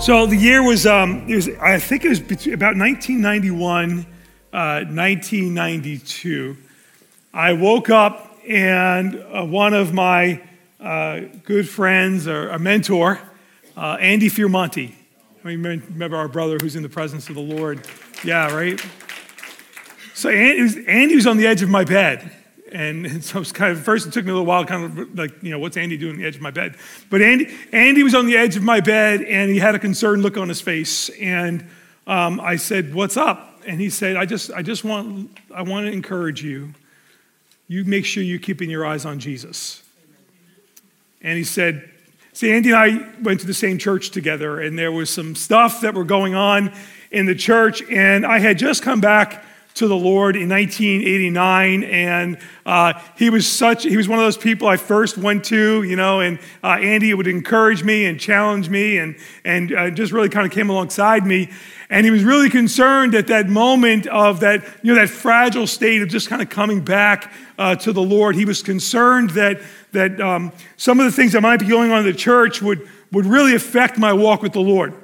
So the year was, um, was I think it was about 1991, uh, 1992. I woke up and uh, one of my uh, good friends, or a mentor, uh, Andy Fiermonti. I remember our brother who's in the presence of the Lord? Yeah, right? So Andy was, Andy was on the edge of my bed. And so it was kind of, first it took me a little while, kind of like, you know, what's Andy doing on the edge of my bed? But Andy, Andy was on the edge of my bed and he had a concerned look on his face. And um, I said, what's up? And he said, I just, I just want, I want to encourage you. You make sure you're keeping your eyes on Jesus. And he said, see, Andy and I went to the same church together and there was some stuff that were going on in the church. And I had just come back to the Lord in 1989, and uh, he was such he was one of those people I first went to, you know, and uh, Andy would encourage me and challenge me, and and uh, just really kind of came alongside me, and he was really concerned at that moment of that you know that fragile state of just kind of coming back uh, to the Lord. He was concerned that that um, some of the things that might be going on in the church would would really affect my walk with the Lord.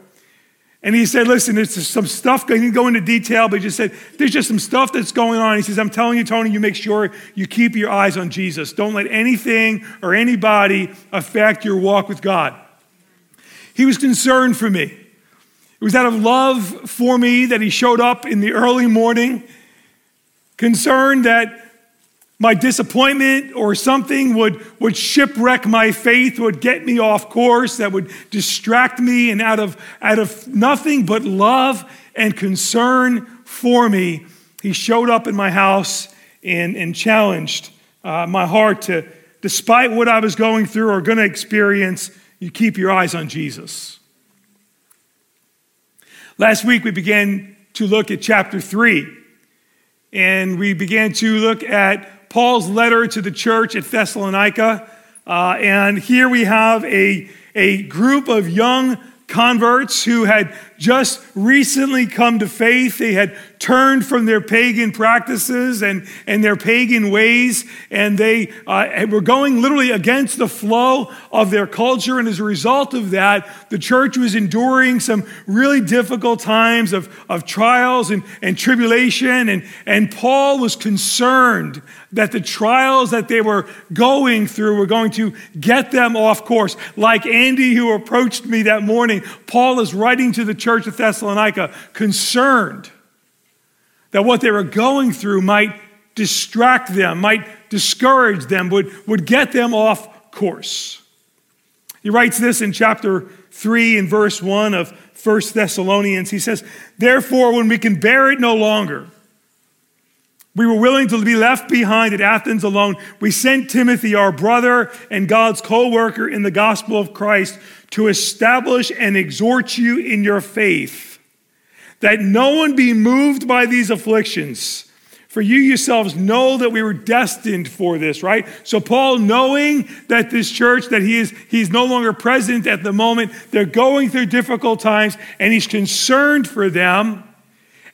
And he said, Listen, there's some stuff, he didn't go into detail, but he just said, There's just some stuff that's going on. He says, I'm telling you, Tony, you make sure you keep your eyes on Jesus. Don't let anything or anybody affect your walk with God. He was concerned for me. It was out of love for me that he showed up in the early morning, concerned that my disappointment or something would, would shipwreck my faith, would get me off course, that would distract me, and out of, out of nothing but love and concern for me, he showed up in my house and, and challenged uh, my heart to, despite what I was going through or going to experience, you keep your eyes on Jesus. Last week, we began to look at chapter 3, and we began to look at Paul's letter to the church at Thessalonica. Uh, and here we have a, a group of young converts who had just recently come to faith. They had turned from their pagan practices and, and their pagan ways, and they uh, were going literally against the flow of their culture. And as a result of that, the church was enduring some really difficult times of, of trials and, and tribulation. And, and Paul was concerned that the trials that they were going through were going to get them off course. Like Andy, who approached me that morning, Paul is writing to the church of Thessalonica concerned that what they were going through might distract them, might discourage them, would, would get them off course. He writes this in chapter 3 and verse 1 of 1 Thessalonians. He says, Therefore, when we can bear it no longer, we were willing to be left behind at Athens alone. We sent Timothy, our brother and God's co worker in the gospel of Christ, to establish and exhort you in your faith that no one be moved by these afflictions. For you yourselves know that we were destined for this, right? So Paul, knowing that this church, that he is he's no longer present at the moment, they're going through difficult times, and he's concerned for them.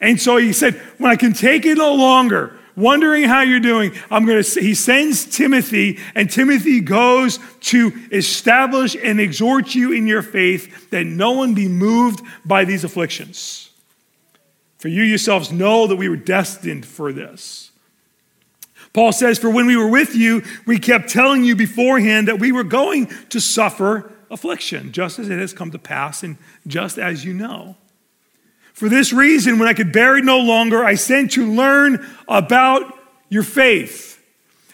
And so he said, When I can take it no longer, wondering how you're doing, I'm going to, he sends Timothy, and Timothy goes to establish and exhort you in your faith that no one be moved by these afflictions. For you yourselves know that we were destined for this. Paul says, For when we were with you, we kept telling you beforehand that we were going to suffer affliction, just as it has come to pass, and just as you know. For this reason, when I could bear it no longer, I sent to learn about your faith.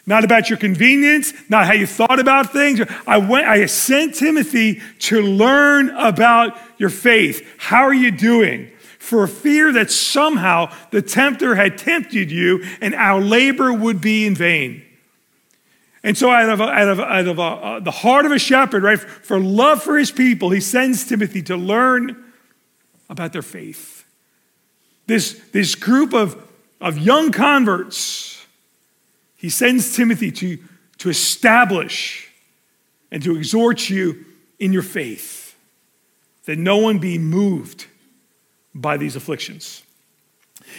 Not about your convenience, not how you thought about things. I went, I sent Timothy to learn about your faith. How are you doing? for fear that somehow the tempter had tempted you and our labor would be in vain. And so, out of, out of, out of uh, the heart of a shepherd, right, for love for his people, he sends Timothy to learn about their faith. This, this group of, of young converts, he sends Timothy to, to establish and to exhort you in your faith, that no one be moved by these afflictions.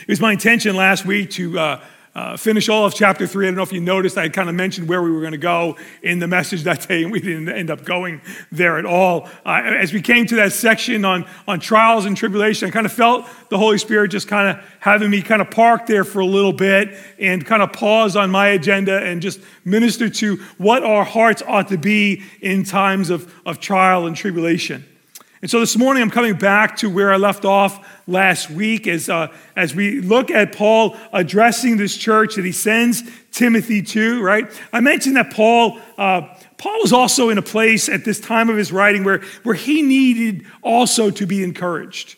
It was my intention last week to uh, uh, finish all of chapter three. I don't know if you noticed, I kind of mentioned where we were going to go in the message that day, and we didn't end up going there at all. Uh, as we came to that section on, on trials and tribulation, I kind of felt the Holy Spirit just kind of having me kind of park there for a little bit and kind of pause on my agenda and just minister to what our hearts ought to be in times of, of trial and tribulation. And so this morning I'm coming back to where I left off last week as, uh, as we look at Paul addressing this church that he sends Timothy to, right? I mentioned that Paul, uh, Paul was also in a place at this time of his writing where, where he needed also to be encouraged.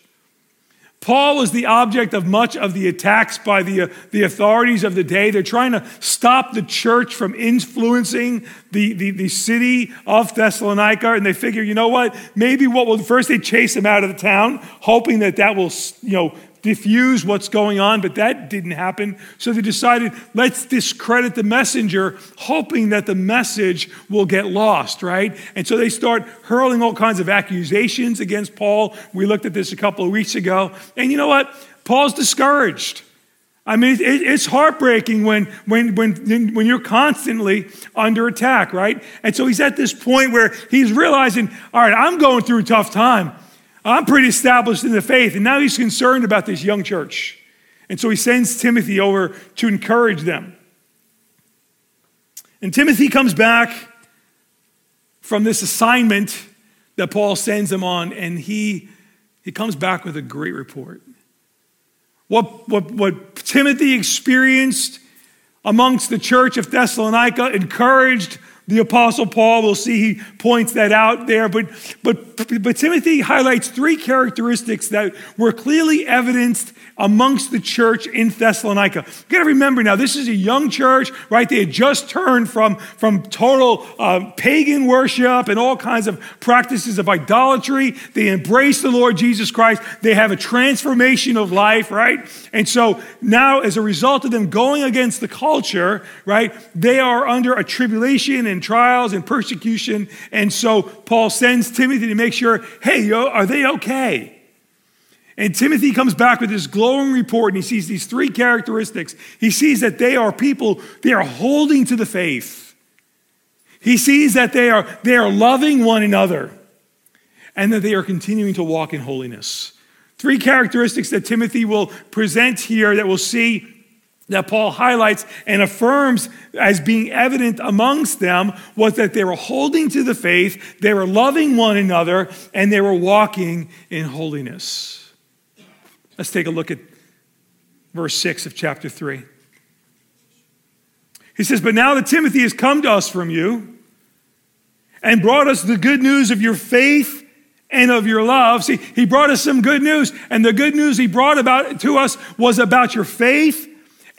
Paul was the object of much of the attacks by the, uh, the authorities of the day. They're trying to stop the church from influencing the, the, the city of Thessalonica. And they figure, you know what? Maybe what will, first they chase him out of the town, hoping that that will, you know, diffuse what's going on, but that didn't happen. So they decided, let's discredit the messenger, hoping that the message will get lost, right? And so they start hurling all kinds of accusations against Paul. We looked at this a couple of weeks ago. And you know what? Paul's discouraged. I mean, it's heartbreaking when, when, when, when you're constantly under attack, right? And so he's at this point where he's realizing, all right, I'm going through a tough time. I'm pretty established in the faith, and now he's concerned about this young church. And so he sends Timothy over to encourage them. And Timothy comes back from this assignment that Paul sends him on, and he, he comes back with a great report. What, what, what Timothy experienced amongst the church of Thessalonica encouraged the Apostle Paul, we'll see he points that out there, but, but, but Timothy highlights three characteristics that were clearly evidenced amongst the church in Thessalonica. You got to remember now, this is a young church, right? They had just turned from, from total uh, pagan worship and all kinds of practices of idolatry. They embrace the Lord Jesus Christ. They have a transformation of life, right? And so now, as a result of them going against the culture, right, they are under a tribulation and trials and persecution. And so Paul sends Timothy to make sure, hey, yo, are they okay? And Timothy comes back with this glowing report and he sees these three characteristics. He sees that they are people, they are holding to the faith. He sees that they are, they are loving one another and that they are continuing to walk in holiness. Three characteristics that Timothy will present here that we'll see that Paul highlights and affirms as being evident amongst them was that they were holding to the faith, they were loving one another, and they were walking in holiness. Let's take a look at verse 6 of chapter 3. He says, But now that Timothy has come to us from you and brought us the good news of your faith and of your love. See, he brought us some good news, and the good news he brought about to us was about your faith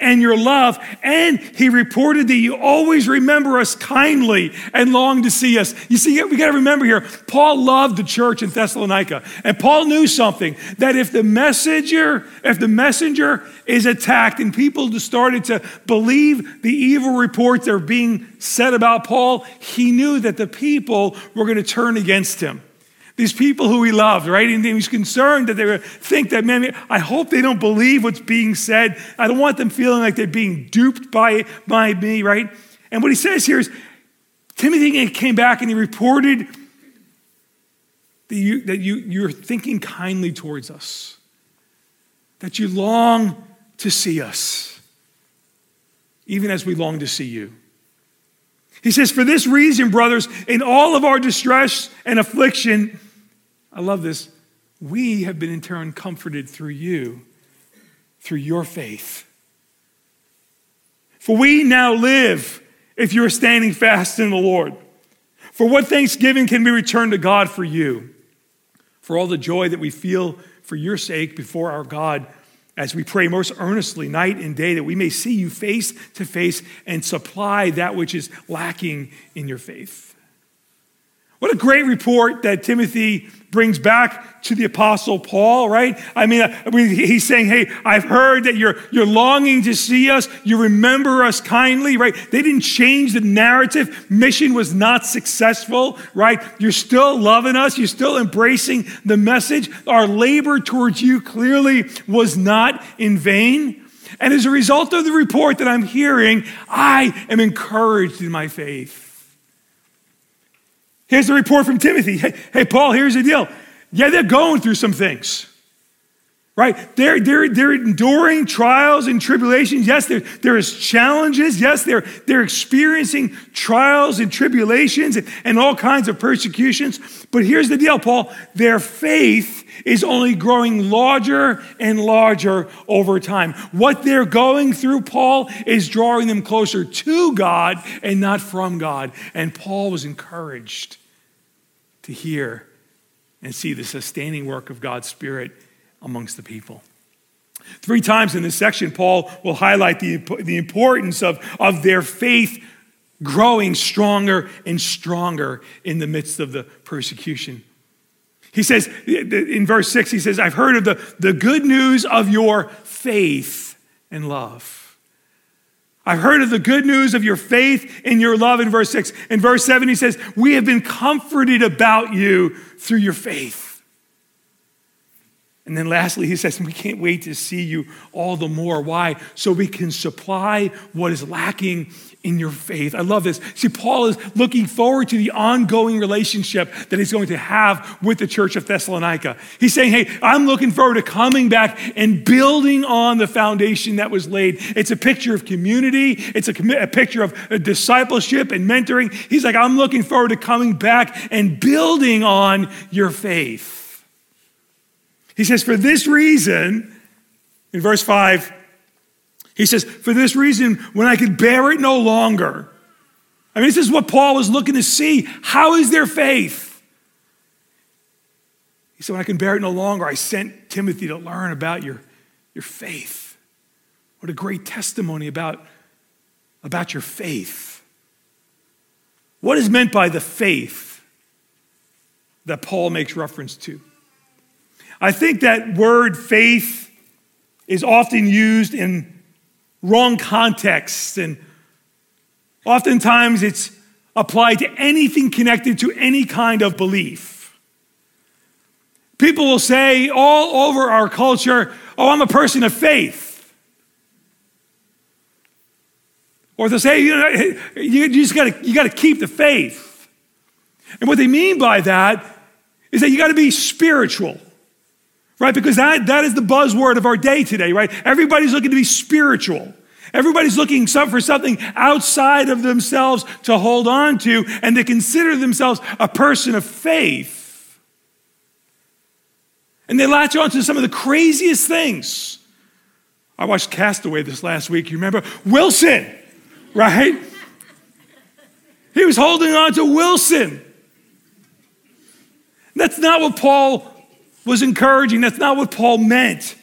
and your love. And he reported that you always remember us kindly and long to see us. You see, we got to remember here, Paul loved the church in Thessalonica. And Paul knew something that if the messenger, if the messenger is attacked and people started to believe the evil reports that are being said about Paul, he knew that the people were going to turn against him these people who he loved, right? And he was concerned that they would think that, man, I hope they don't believe what's being said. I don't want them feeling like they're being duped by, by me, right? And what he says here is Timothy came back and he reported that, you, that you, you're thinking kindly towards us, that you long to see us, even as we long to see you. He says, For this reason, brothers, in all of our distress and affliction, I love this. We have been in turn comforted through you, through your faith. For we now live if you are standing fast in the Lord. For what thanksgiving can be returned to God for you? For all the joy that we feel for your sake before our God as we pray most earnestly night and day that we may see you face to face and supply that which is lacking in your faith. What a great report that Timothy brings back to the apostle Paul, right? I mean, uh, he's saying, Hey, I've heard that you're, you're longing to see us. You remember us kindly, right? They didn't change the narrative. Mission was not successful, right? You're still loving us. You're still embracing the message. Our labor towards you clearly was not in vain. And as a result of the report that I'm hearing, I am encouraged in my faith. Here's the report from Timothy. Hey, hey, Paul, here's the deal. Yeah, they're going through some things. Right? They're, they're, they're enduring trials and tribulations. Yes, there, there is challenges. Yes, they're, they're experiencing trials and tribulations and, and all kinds of persecutions. But here's the deal, Paul. Their faith is only growing larger and larger over time. What they're going through, Paul, is drawing them closer to God and not from God. And Paul was encouraged to hear and see the sustaining work of God's Spirit amongst the people. Three times in this section, Paul will highlight the, the importance of, of their faith growing stronger and stronger in the midst of the persecution. He says, in verse 6, he says, I've heard of the, the good news of your faith and love. I've heard of the good news of your faith and your love in verse 6. In verse 7, he says, We have been comforted about you through your faith. And then lastly, he says, We can't wait to see you all the more. Why? So we can supply what is lacking in your faith. I love this. See, Paul is looking forward to the ongoing relationship that he's going to have with the church of Thessalonica. He's saying, Hey, I'm looking forward to coming back and building on the foundation that was laid. It's a picture of community, it's a, a picture of discipleship and mentoring. He's like, I'm looking forward to coming back and building on your faith. He says, For this reason, in verse 5, he says, For this reason, when I could bear it no longer. I mean, this is what Paul was looking to see. How is their faith? He said, When I can bear it no longer, I sent Timothy to learn about your, your faith. What a great testimony about, about your faith. What is meant by the faith that Paul makes reference to? I think that word faith is often used in wrong context, and oftentimes it's applied to anything connected to any kind of belief. People will say all over our culture, Oh, I'm a person of faith. Or they'll say, you know, you just gotta, you gotta keep the faith. And what they mean by that is that you gotta be spiritual right? Because that, that is the buzzword of our day today, right? Everybody's looking to be spiritual. Everybody's looking for something outside of themselves to hold on to and to consider themselves a person of faith. And they latch on to some of the craziest things. I watched Castaway this last week. You remember? Wilson, right? He was holding on to Wilson. That's not what Paul was encouraging. That's not what Paul meant.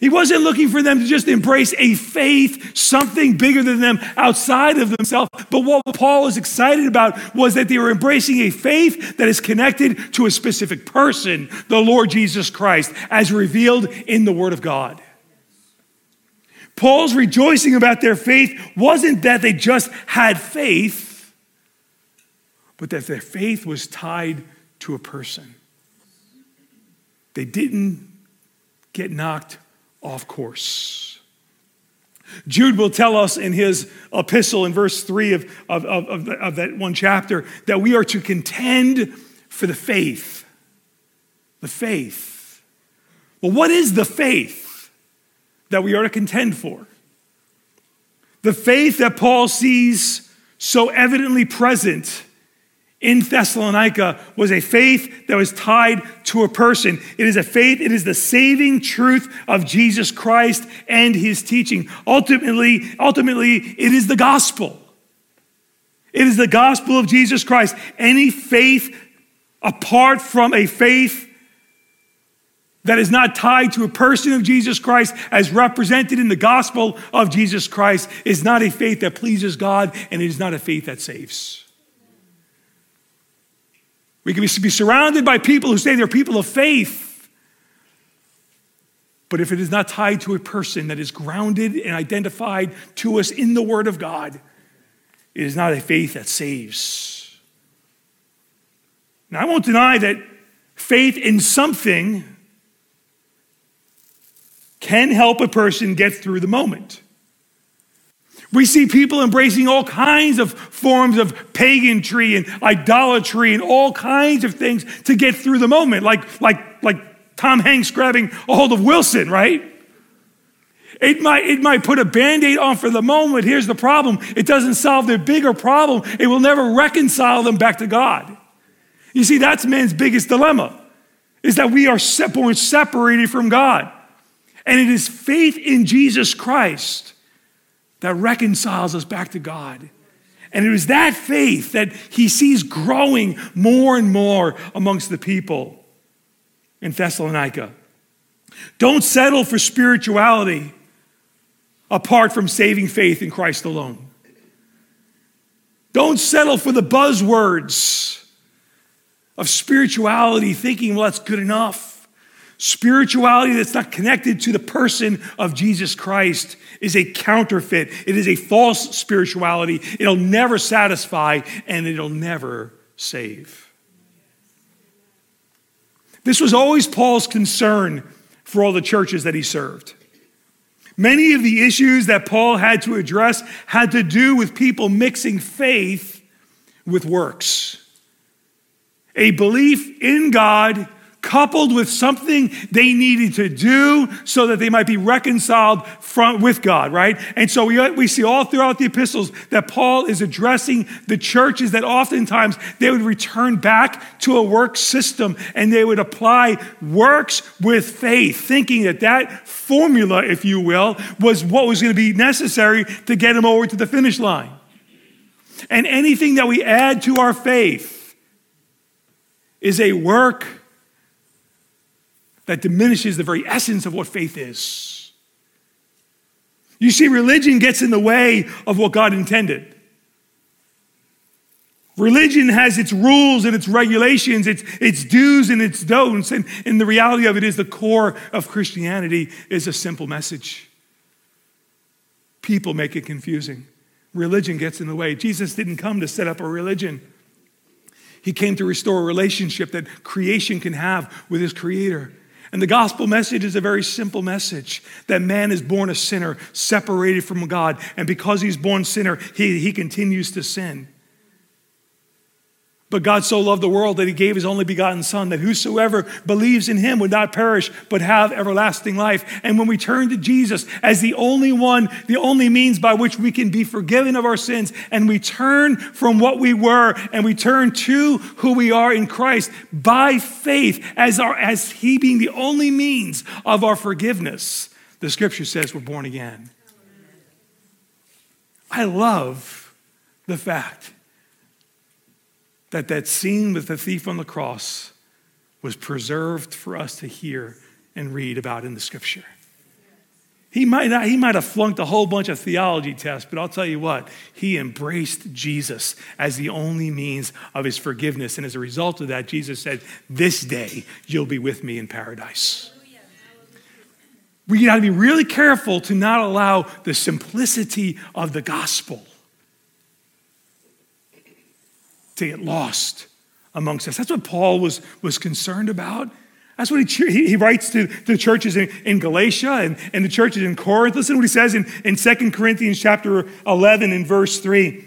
He wasn't looking for them to just embrace a faith, something bigger than them outside of themselves. But what Paul was excited about was that they were embracing a faith that is connected to a specific person, the Lord Jesus Christ, as revealed in the Word of God. Paul's rejoicing about their faith wasn't that they just had faith, but that their faith was tied to a person. They didn't get knocked off course. Jude will tell us in his epistle in verse 3 of, of, of, of, that one chapter that we are to contend for the faith. The faith. Well, what is the faith that we are to contend for? The faith that Paul sees so evidently present in Thessalonica was a faith that was tied to a person. It is a faith, it is the saving truth of Jesus Christ and his teaching. Ultimately, ultimately, it is the gospel. It is the gospel of Jesus Christ. Any faith apart from a faith that is not tied to a person of Jesus Christ as represented in the gospel of Jesus Christ is not a faith that pleases God and it is not a faith that saves. We can be surrounded by people who say they're people of faith. But if it is not tied to a person that is grounded and identified to us in the Word of God, it is not a faith that saves. Now, I won't deny that faith in something can help a person get through the moment. We see people embracing all kinds of forms of paganry and idolatry and all kinds of things to get through the moment, like, like, like Tom Hanks grabbing a hold of Wilson, right? It might, it might put a band aid on for the moment. Here's the problem it doesn't solve their bigger problem, it will never reconcile them back to God. You see, that's man's biggest dilemma, is that we are separated from God. And it is faith in Jesus Christ that reconciles us back to God. And it was that faith that he sees growing more and more amongst the people in Thessalonica. Don't settle for spirituality apart from saving faith in Christ alone. Don't settle for the buzzwords of spirituality, thinking, well, that's good enough. Spirituality that's not connected to the person of Jesus Christ is a counterfeit. It is a false spirituality. It'll never satisfy and it'll never save. This was always Paul's concern for all the churches that he served. Many of the issues that Paul had to address had to do with people mixing faith with works. A belief in God coupled with something they needed to do so that they might be reconciled from, with God, right? And so we, we see all throughout the epistles that Paul is addressing the churches that oftentimes they would return back to a work system and they would apply works with faith, thinking that that formula, if you will, was what was going to be necessary to get them over to the finish line. And anything that we add to our faith is a work that diminishes the very essence of what faith is. You see, religion gets in the way of what God intended. Religion has its rules and its regulations, its, its do's and its don'ts. And, and the reality of it is the core of Christianity is a simple message. People make it confusing. Religion gets in the way. Jesus didn't come to set up a religion. He came to restore a relationship that creation can have with his creator. And the gospel message is a very simple message that man is born a sinner, separated from God. And because he's born sinner, he, he continues to sin. But God so loved the world that he gave his only begotten Son, that whosoever believes in him would not perish, but have everlasting life. And when we turn to Jesus as the only one, the only means by which we can be forgiven of our sins, and we turn from what we were and we turn to who we are in Christ by faith as, our, as he being the only means of our forgiveness, the scripture says we're born again. I love the fact that that scene with the thief on the cross was preserved for us to hear and read about in the scripture. He might, not, he might have flunked a whole bunch of theology tests, but I'll tell you what, he embraced Jesus as the only means of his forgiveness. And as a result of that, Jesus said, This day you'll be with me in paradise. We got to be really careful to not allow the simplicity of the gospel to get lost amongst us. That's what Paul was, was concerned about. That's what he, he, writes to, to the churches in, in Galatia and, and the churches in Corinth. Listen to what he says in, in 2 Corinthians chapter 11 in verse 3.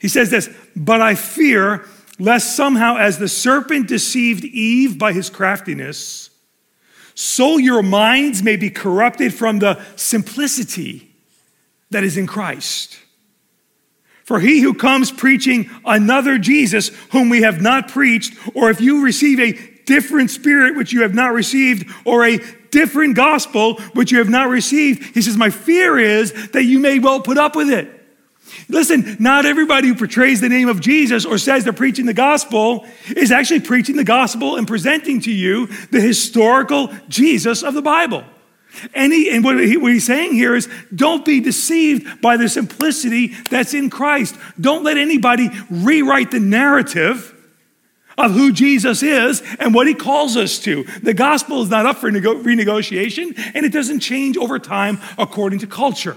He says this, but I fear lest somehow as the serpent deceived Eve by his craftiness, so your minds may be corrupted from the simplicity that is in Christ. For he who comes preaching another Jesus whom we have not preached, or if you receive a different spirit which you have not received, or a different gospel which you have not received, he says, My fear is that you may well put up with it. Listen, not everybody who portrays the name of Jesus or says they're preaching the gospel is actually preaching the gospel and presenting to you the historical Jesus of the Bible. And, and what, he, what he's saying here is don't be deceived by the simplicity that's in Christ. Don't let anybody rewrite the narrative of who Jesus is and what he calls us to. The gospel is not up for nego- renegotiation and it doesn't change over time according to culture.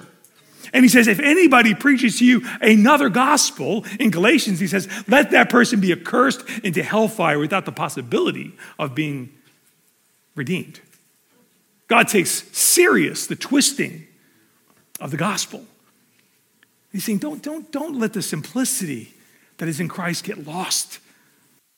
And he says, if anybody preaches to you another gospel in Galatians, he says, let that person be accursed into hellfire without the possibility of being redeemed. God takes serious the twisting of the gospel. He's saying, don't, don't, don't let the simplicity that is in Christ get lost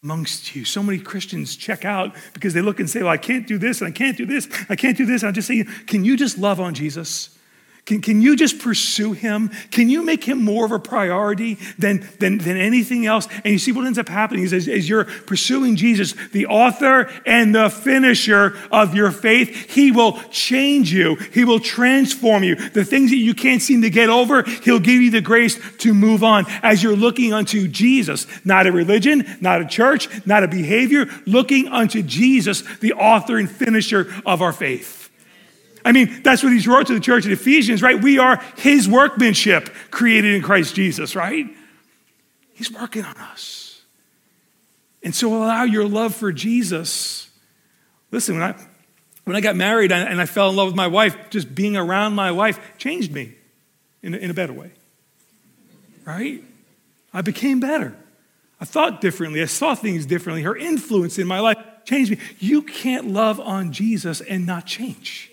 amongst you. So many Christians check out because they look and say, Well, I can't do this, and I can't do this, I can't do this. And I'm just saying, Can you just love on Jesus? Can, can you just pursue him? Can you make him more of a priority than, than, than anything else? And you see what ends up happening is as, as you're pursuing Jesus, the author and the finisher of your faith, he will change you. He will transform you. The things that you can't seem to get over, he'll give you the grace to move on as you're looking unto Jesus, not a religion, not a church, not a behavior, looking unto Jesus, the author and finisher of our faith. I mean, that's what he wrote to the church at Ephesians, right? We are his workmanship created in Christ Jesus, right? He's working on us. And so allow your love for Jesus. Listen, when I, when I got married and I fell in love with my wife, just being around my wife changed me in in a better way, right? I became better. I thought differently. I saw things differently. Her influence in my life changed me. You can't love on Jesus and not change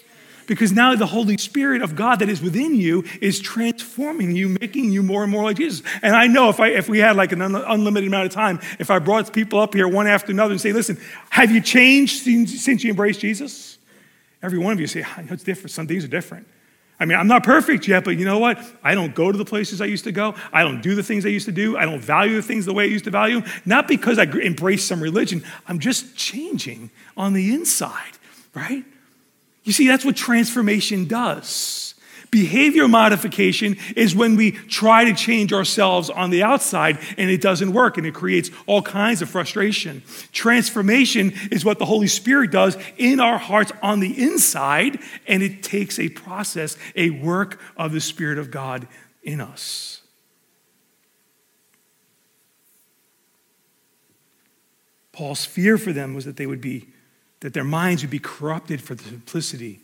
because now the Holy Spirit of God that is within you is transforming you, making you more and more like Jesus. And I know if, I, if we had like an un- unlimited amount of time, if I brought people up here one after another and say, listen, have you changed since, since you embraced Jesus? Every one of you say, I know it's different. Some things are different. I mean, I'm not perfect yet, but you know what? I don't go to the places I used to go. I don't do the things I used to do. I don't value the things the way I used to value. Not because I embrace some religion, I'm just changing on the inside, right? You see, that's what transformation does. Behavior modification is when we try to change ourselves on the outside and it doesn't work and it creates all kinds of frustration. Transformation is what the Holy Spirit does in our hearts on the inside and it takes a process, a work of the Spirit of God in us. Paul's fear for them was that they would be that their minds would be corrupted for the simplicity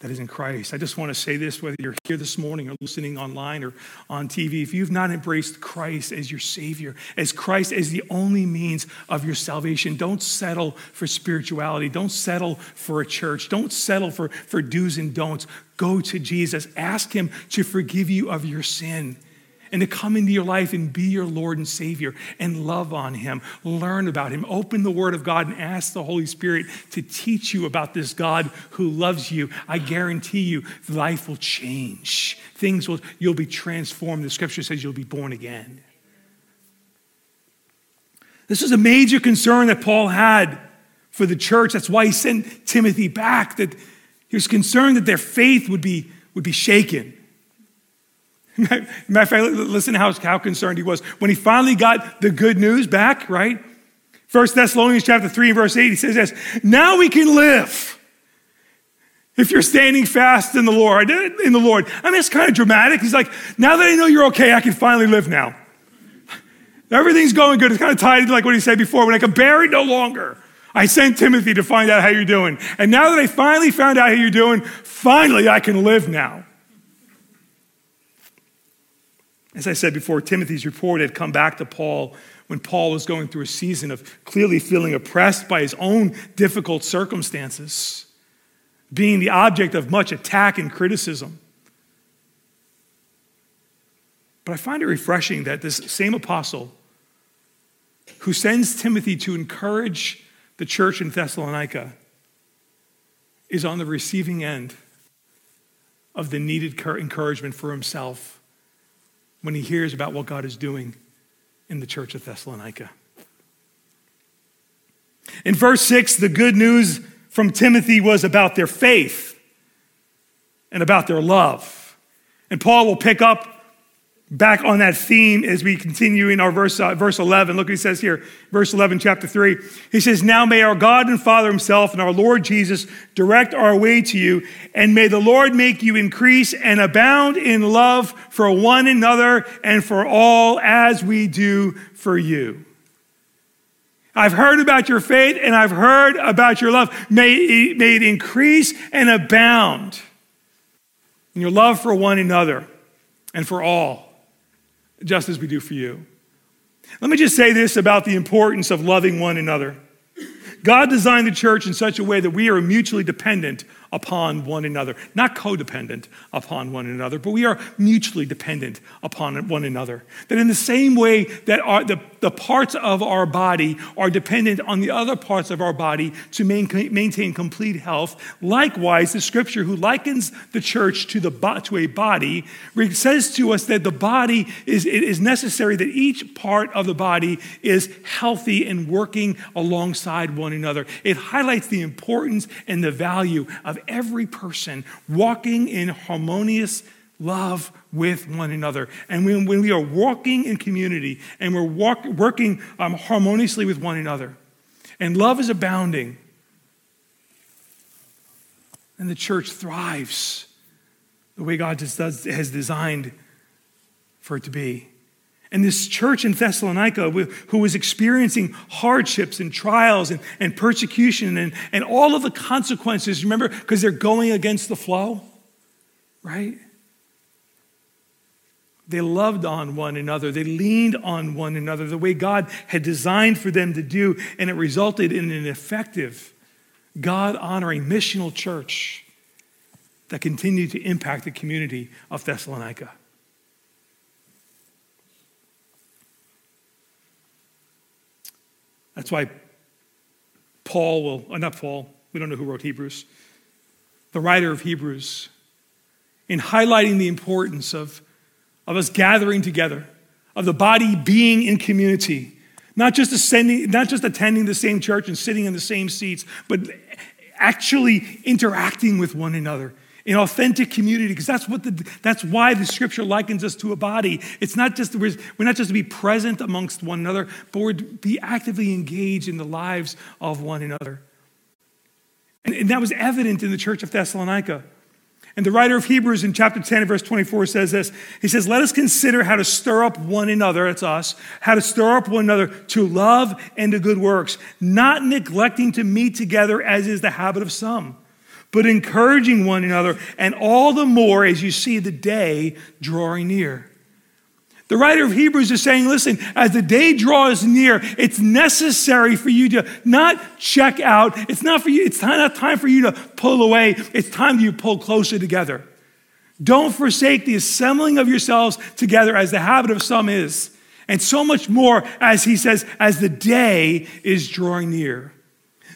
that is in Christ. I just want to say this whether you're here this morning or listening online or on TV, if you've not embraced Christ as your Savior, as Christ as the only means of your salvation, don't settle for spirituality. Don't settle for a church. Don't settle for, for do's and don'ts. Go to Jesus. Ask Him to forgive you of your sin and to come into your life and be your Lord and Savior and love on Him, learn about Him, open the Word of God and ask the Holy Spirit to teach you about this God who loves you. I guarantee you, life will change. Things will, you'll be transformed. The scripture says you'll be born again. This is a major concern that Paul had for the church. That's why he sent Timothy back, that he was concerned that their faith would be, would be shaken. Matter of fact, listen how, how concerned he was. When he finally got the good news back, right? First Thessalonians chapter 3, verse 8, he says this, now we can live. If you're standing fast in the Lord, in the Lord. I mean, it's kind of dramatic. He's like, now that I know you're okay, I can finally live now. Everything's going good. It's kind of tied to like what he said before. When I can bear it no longer, I sent Timothy to find out how you're doing. And now that I finally found out how you're doing, finally I can live now. As I said before, Timothy's report had come back to Paul when Paul was going through a season of clearly feeling oppressed by his own difficult circumstances, being the object of much attack and criticism. But I find it refreshing that this same apostle who sends Timothy to encourage the church in Thessalonica is on the receiving end of the needed encouragement for himself when he hears about what God is doing in the church of Thessalonica. In verse 6, the good news from Timothy was about their faith and about their love. And Paul will pick up back on that theme as we continue in our verse, uh, verse 11. Look what he says here, verse 11, chapter 3. He says, Now may our God and Father himself and our Lord Jesus direct our way to you, and may the Lord make you increase and abound in love for one another and for all as we do for you. I've heard about your faith and I've heard about your love. May it, may it increase and abound in your love for one another and for all just as we do for you. Let me just say this about the importance of loving one another. God designed the church in such a way that we are mutually dependent upon one another. Not codependent upon one another, but we are mutually dependent upon one another. That in the same way that our, the, the parts of our body are dependent on the other parts of our body to maintain complete health, likewise, the scripture, who likens the church to, the, to a body, says to us that the body is, it is necessary that each part of the body is healthy and working alongside one another. It highlights the importance and the value of every person walking in harmonious love with one another. And when, when we are walking in community and we're walk, working um, harmoniously with one another, and love is abounding, and the church thrives the way God just does, has designed for it to be. And this church in Thessalonica, who was experiencing hardships and trials and, and persecution and, and all of the consequences, remember, because they're going against the flow, right? They loved on one another. They leaned on one another the way God had designed for them to do, and it resulted in an effective, God honoring missional church that continued to impact the community of Thessalonica. That's why Paul will, uh, not Paul, we don't know who wrote Hebrews, the writer of Hebrews, in highlighting the importance of, of us gathering together, of the body being in community, not just, ascending, not just attending the same church and sitting in the same seats, but actually interacting with one another in authentic community because that's what the, that's why the scripture likens us to a body. It's not just we're, not just to be present amongst one another but we're to be actively engaged in the lives of one another. And, and that was evident in the church of thessalonica and the writer of Hebrews in chapter 10, verse 24 says this. He says, Let us consider how to stir up one another, that's us, how to stir up one another to love and to good works, not neglecting to meet together as is the habit of some but encouraging one another, and all the more as you see the day drawing near. The writer of Hebrews is saying, listen, as the day draws near, it's necessary for you to not check out. It's not for you, it's not time for you to pull away. It's time you pull closer together. Don't forsake the assembling of yourselves together as the habit of some is. And so much more, as he says, as the day is drawing near.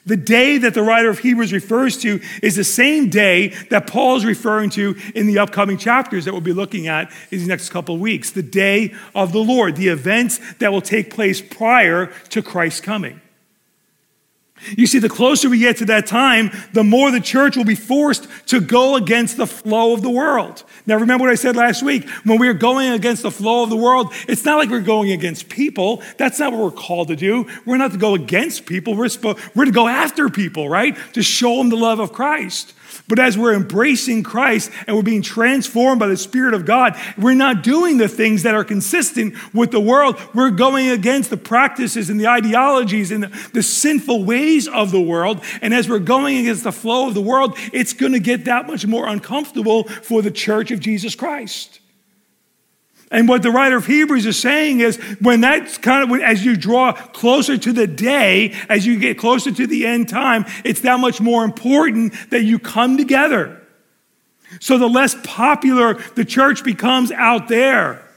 The day that the writer of Hebrews refers to is the same day that Paul is referring to in the upcoming chapters that we'll be looking at in the next couple of weeks. The day of the Lord, the events that will take place prior to Christ's coming. You see, the closer we get to that time, the more the church will be forced to go against the flow of the world. Now, remember what I said last week? When we are going against the flow of the world, it's not like we're going against people. That's not what we're called to do. We're not to go against people. We're, supposed, we're to go after people, right? To show them the love of Christ. But as we're embracing Christ and we're being transformed by the Spirit of God, we're not doing the things that are consistent with the world. We're going against the practices and the ideologies and the, the sinful ways of the world. And as we're going against the flow of the world, it's going to get that much more uncomfortable for the church of Jesus Christ. And what the writer of Hebrews is saying is when that's kind of, as you draw closer to the day, as you get closer to the end time, it's that much more important that you come together. So the less popular the church becomes out there,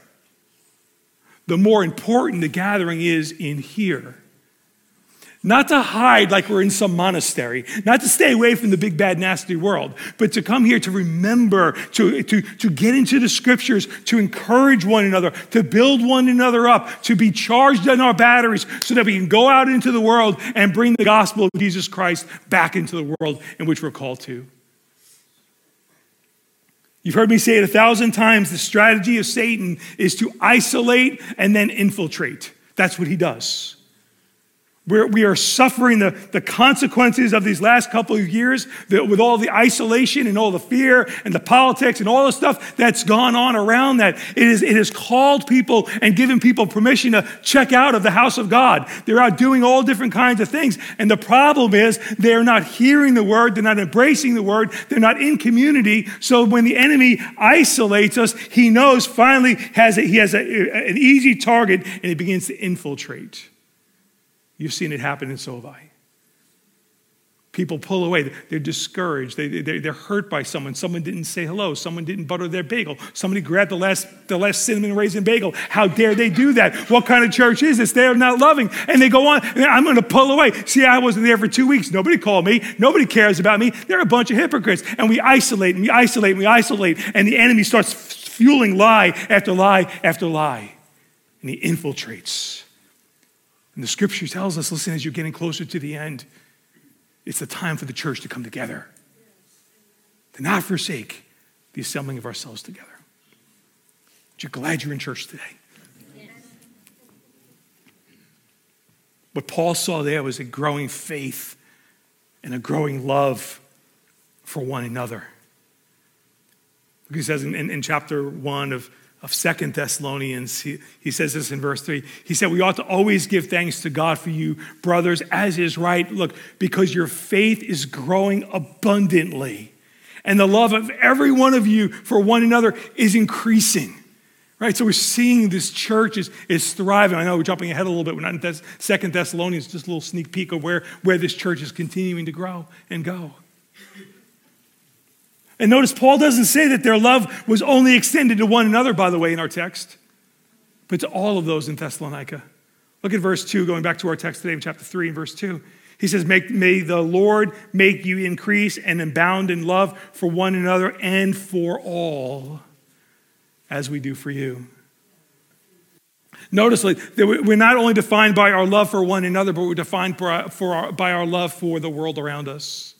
the more important the gathering is in here. Not to hide like we're in some monastery, not to stay away from the big, bad, nasty world, but to come here to remember, to, to, to get into the scriptures, to encourage one another, to build one another up, to be charged in our batteries so that we can go out into the world and bring the gospel of Jesus Christ back into the world in which we're called to. You've heard me say it a thousand times the strategy of Satan is to isolate and then infiltrate. That's what he does. We're, we are suffering the, the consequences of these last couple of years with all the isolation and all the fear and the politics and all the stuff that's gone on around that. It, is, it has called people and given people permission to check out of the house of God. They're out doing all different kinds of things. And the problem is they're not hearing the word, they're not embracing the word, they're not in community. So when the enemy isolates us, he knows finally has a, he has a, an easy target and he begins to infiltrate. You've seen it happen, and so have I. People pull away. They're discouraged. They, they, they're hurt by someone. Someone didn't say hello. Someone didn't butter their bagel. Somebody grabbed the last, the last cinnamon raisin bagel. How dare they do that? What kind of church is this? They are not loving. And they go on, I'm going to pull away. See, I wasn't there for two weeks. Nobody called me. Nobody cares about me. They're a bunch of hypocrites. And we isolate and we isolate and we isolate. And the enemy starts fueling lie after lie after lie. And he infiltrates. And the scripture tells us listen, as you're getting closer to the end, it's the time for the church to come together, to not forsake the assembling of ourselves together. But you're glad you're in church today. What Paul saw there was a growing faith and a growing love for one another. He says in, in, in chapter 1 of of Second Thessalonians. He, he says this in verse 3. He said, We ought to always give thanks to God for you, brothers, as is right. Look, because your faith is growing abundantly, and the love of every one of you for one another is increasing. Right? So we're seeing this church is, is thriving. I know we're jumping ahead a little bit. We're not in Thess- Second Thessalonians, just a little sneak peek of where, where this church is continuing to grow and go. And notice Paul doesn't say that their love was only extended to one another, by the way, in our text, but to all of those in Thessalonica. Look at verse 2, going back to our text today, in chapter 3 and verse 2. He says, May the Lord make you increase and abound in love for one another and for all, as we do for you. Notice that we're not only defined by our love for one another, but we're defined by our love for the world around us.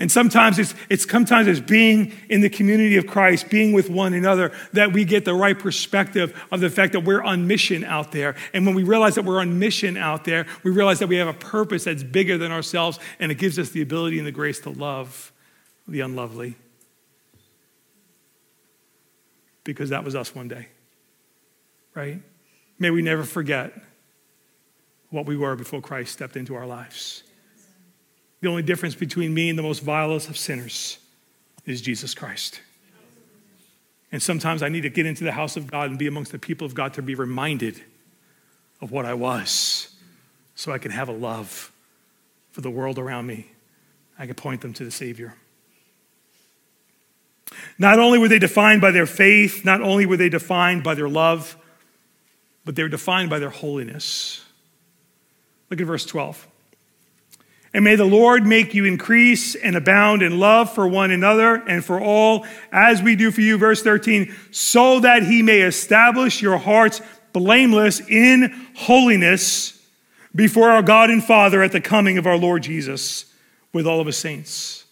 And sometimes it's, it's sometimes it's being in the community of Christ, being with one another, that we get the right perspective of the fact that we're on mission out there. And when we realize that we're on mission out there, we realize that we have a purpose that's bigger than ourselves, and it gives us the ability and the grace to love the unlovely. Because that was us one day, right? May we never forget what we were before Christ stepped into our lives. The only difference between me and the most vilest of sinners is Jesus Christ. And sometimes I need to get into the house of God and be amongst the people of God to be reminded of what I was so I can have a love for the world around me. I can point them to the Savior. Not only were they defined by their faith, not only were they defined by their love, but they were defined by their holiness. Look at verse 12. And may the Lord make you increase and abound in love for one another and for all, as we do for you. Verse 13, so that he may establish your hearts blameless in holiness before our God and Father at the coming of our Lord Jesus with all of his saints.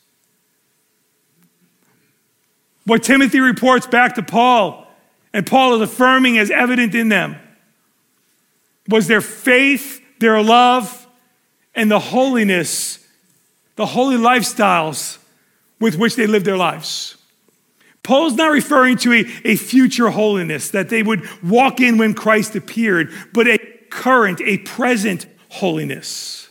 What Timothy reports back to Paul, and Paul is affirming as evident in them, was their faith, their love, and the holiness, the holy lifestyles with which they live their lives. Paul's not referring to a, a future holiness that they would walk in when Christ appeared, but a current, a present holiness.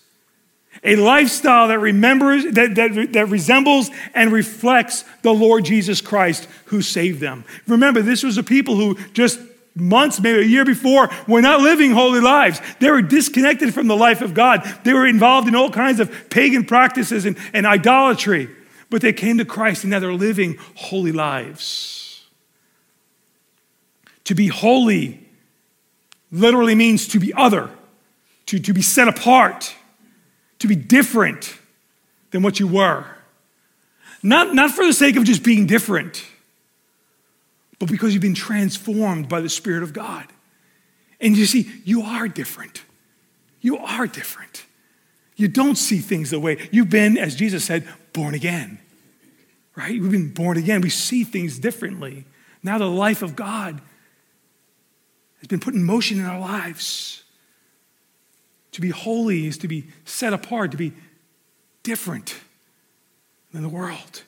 A lifestyle that remembers, that, that, that resembles and reflects the Lord Jesus Christ who saved them. Remember, this was a people who just months, maybe a year before, were not living holy lives. They were disconnected from the life of God. They were involved in all kinds of pagan practices and, and idolatry. But they came to Christ and now they're living holy lives. To be holy literally means to be other, to, to be set apart, to be different than what you were. Not, not for the sake of just being different but because you've been transformed by the Spirit of God. And you see, you are different. You are different. You don't see things the way you've been, as Jesus said, born again. Right? We've been born again. We see things differently. Now the life of God has been put in motion in our lives. To be holy is to be set apart, to be different than the world,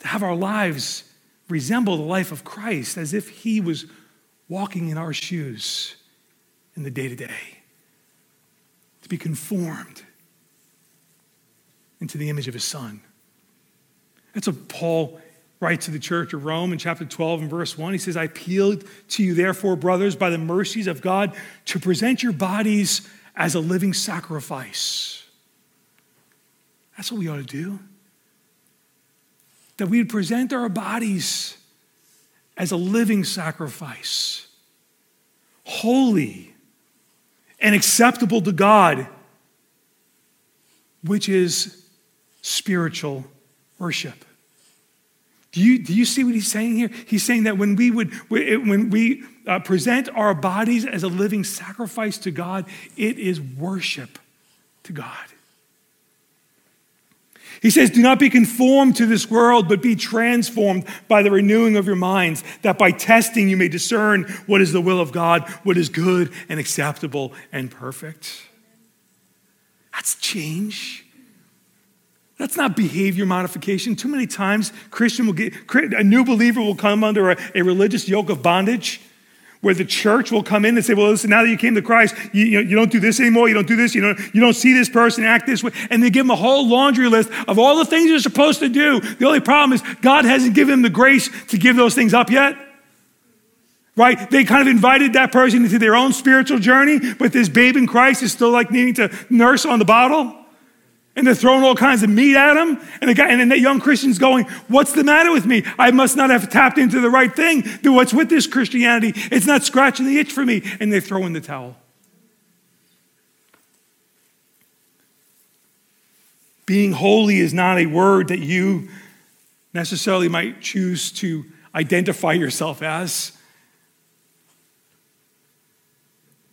to have our lives resemble the life of Christ as if he was walking in our shoes in the day to day, to be conformed into the image of his son. That's what Paul writes to the church of Rome in chapter 12 and verse 1. He says, I appeal to you, therefore, brothers, by the mercies of God, to present your bodies as a living sacrifice. That's what we ought to do. That we'd present our bodies as a living sacrifice, holy and acceptable to God, which is spiritual worship. Do you, do you see what he's saying here? He's saying that when we would when we uh, present our bodies as a living sacrifice to God, it is worship to God. He says, Do not be conformed to this world, but be transformed by the renewing of your minds, that by testing you may discern what is the will of God, what is good and acceptable and perfect. That's change. That's not behavior modification. Too many times, Christian will get a new believer will come under a, a religious yoke of bondage where the church will come in and say, well, listen, now that you came to Christ, you, you, you, don't do this anymore, you don't do this, you don't, you don't see this person act this way. And they give them a whole laundry list of all the things you're supposed to do. The only problem is God hasn't given them the grace to give those things up yet. Right? They kind of invited that person into their own spiritual journey, but this babe in Christ is still like needing to nurse on the bottle. And they're throwing all kinds of meat at him. And the guy, and then that young Christian's going, What's the matter with me? I must not have tapped into the right thing. What's with this Christianity? It's not scratching the itch for me. And they throw in the towel. Being holy is not a word that you necessarily might choose to identify yourself as.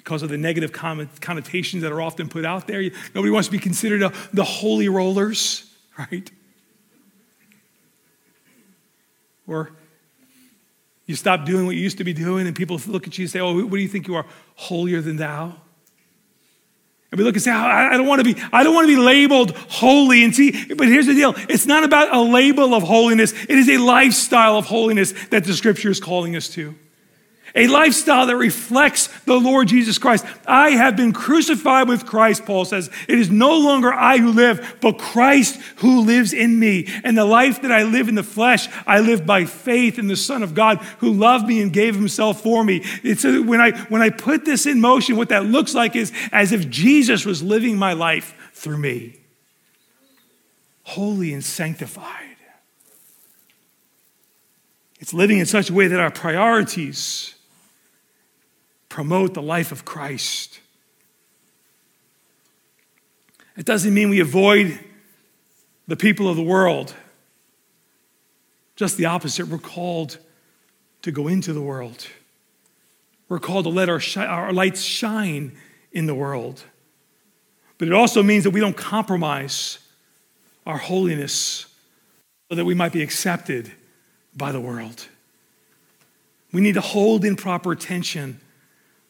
Because of the negative connotations that are often put out there. Nobody wants to be considered a, the holy rollers, right? Or you stop doing what you used to be doing, and people look at you and say, Oh, what do you think you are? Holier than thou? And we look and say, I don't want to be, I don't want to be labeled holy. And see, but here's the deal. It's not about a label of holiness. It is a lifestyle of holiness that the scripture is calling us to a lifestyle that reflects the Lord Jesus Christ. I have been crucified with Christ, Paul says. It is no longer I who live, but Christ who lives in me. And the life that I live in the flesh, I live by faith in the Son of God who loved me and gave himself for me. It's a, when I when I put this in motion, what that looks like is as if Jesus was living my life through me. Holy and sanctified. It's living in such a way that our priorities promote the life of Christ. It doesn't mean we avoid the people of the world. Just the opposite. We're called to go into the world. We're called to let our, our lights shine in the world. But it also means that we don't compromise our holiness so that we might be accepted by the world. We need to hold in proper attention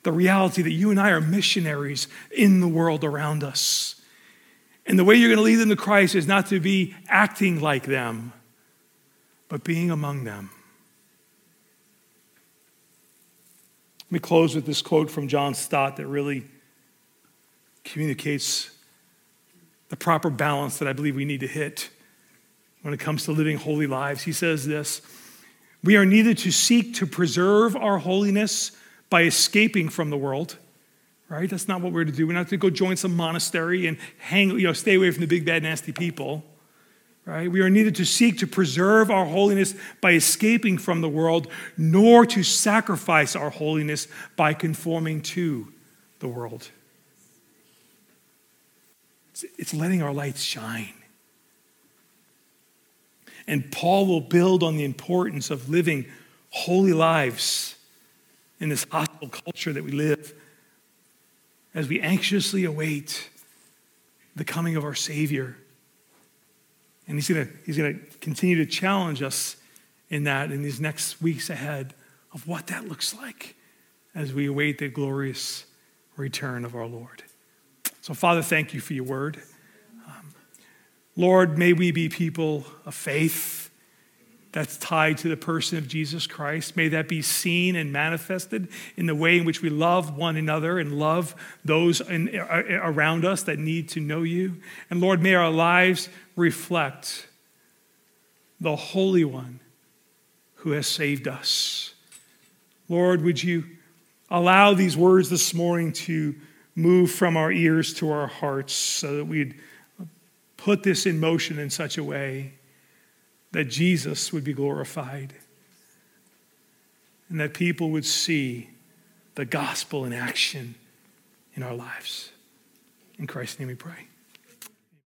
the reality that you and I are missionaries in the world around us. And the way you're going to lead them to Christ is not to be acting like them, but being among them. Let me close with this quote from John Stott that really communicates the proper balance that I believe we need to hit when it comes to living holy lives. He says this We are neither to seek to preserve our holiness by escaping from the world, right? That's not what we're to do. We're not to go join some monastery and hang, you know, stay away from the big, bad, nasty people, right? We are neither to seek to preserve our holiness by escaping from the world, nor to sacrifice our holiness by conforming to the world. It's, letting our lights shine. And Paul will build on the importance of living holy lives in this hostile culture that we live as we anxiously await the coming of our Savior. And he's going he's to continue to challenge us in that in these next weeks ahead of what that looks like as we await the glorious return of our Lord. So, Father, thank you for your word. Um, Lord, may we be people of faith that's tied to the person of Jesus Christ. May that be seen and manifested in the way in which we love one another and love those in, around us that need to know you. And Lord, may our lives reflect the Holy One who has saved us. Lord, would you allow these words this morning to move from our ears to our hearts so that we'd put this in motion in such a way that Jesus would be glorified and that people would see the gospel in action in our lives. In Christ's name we pray.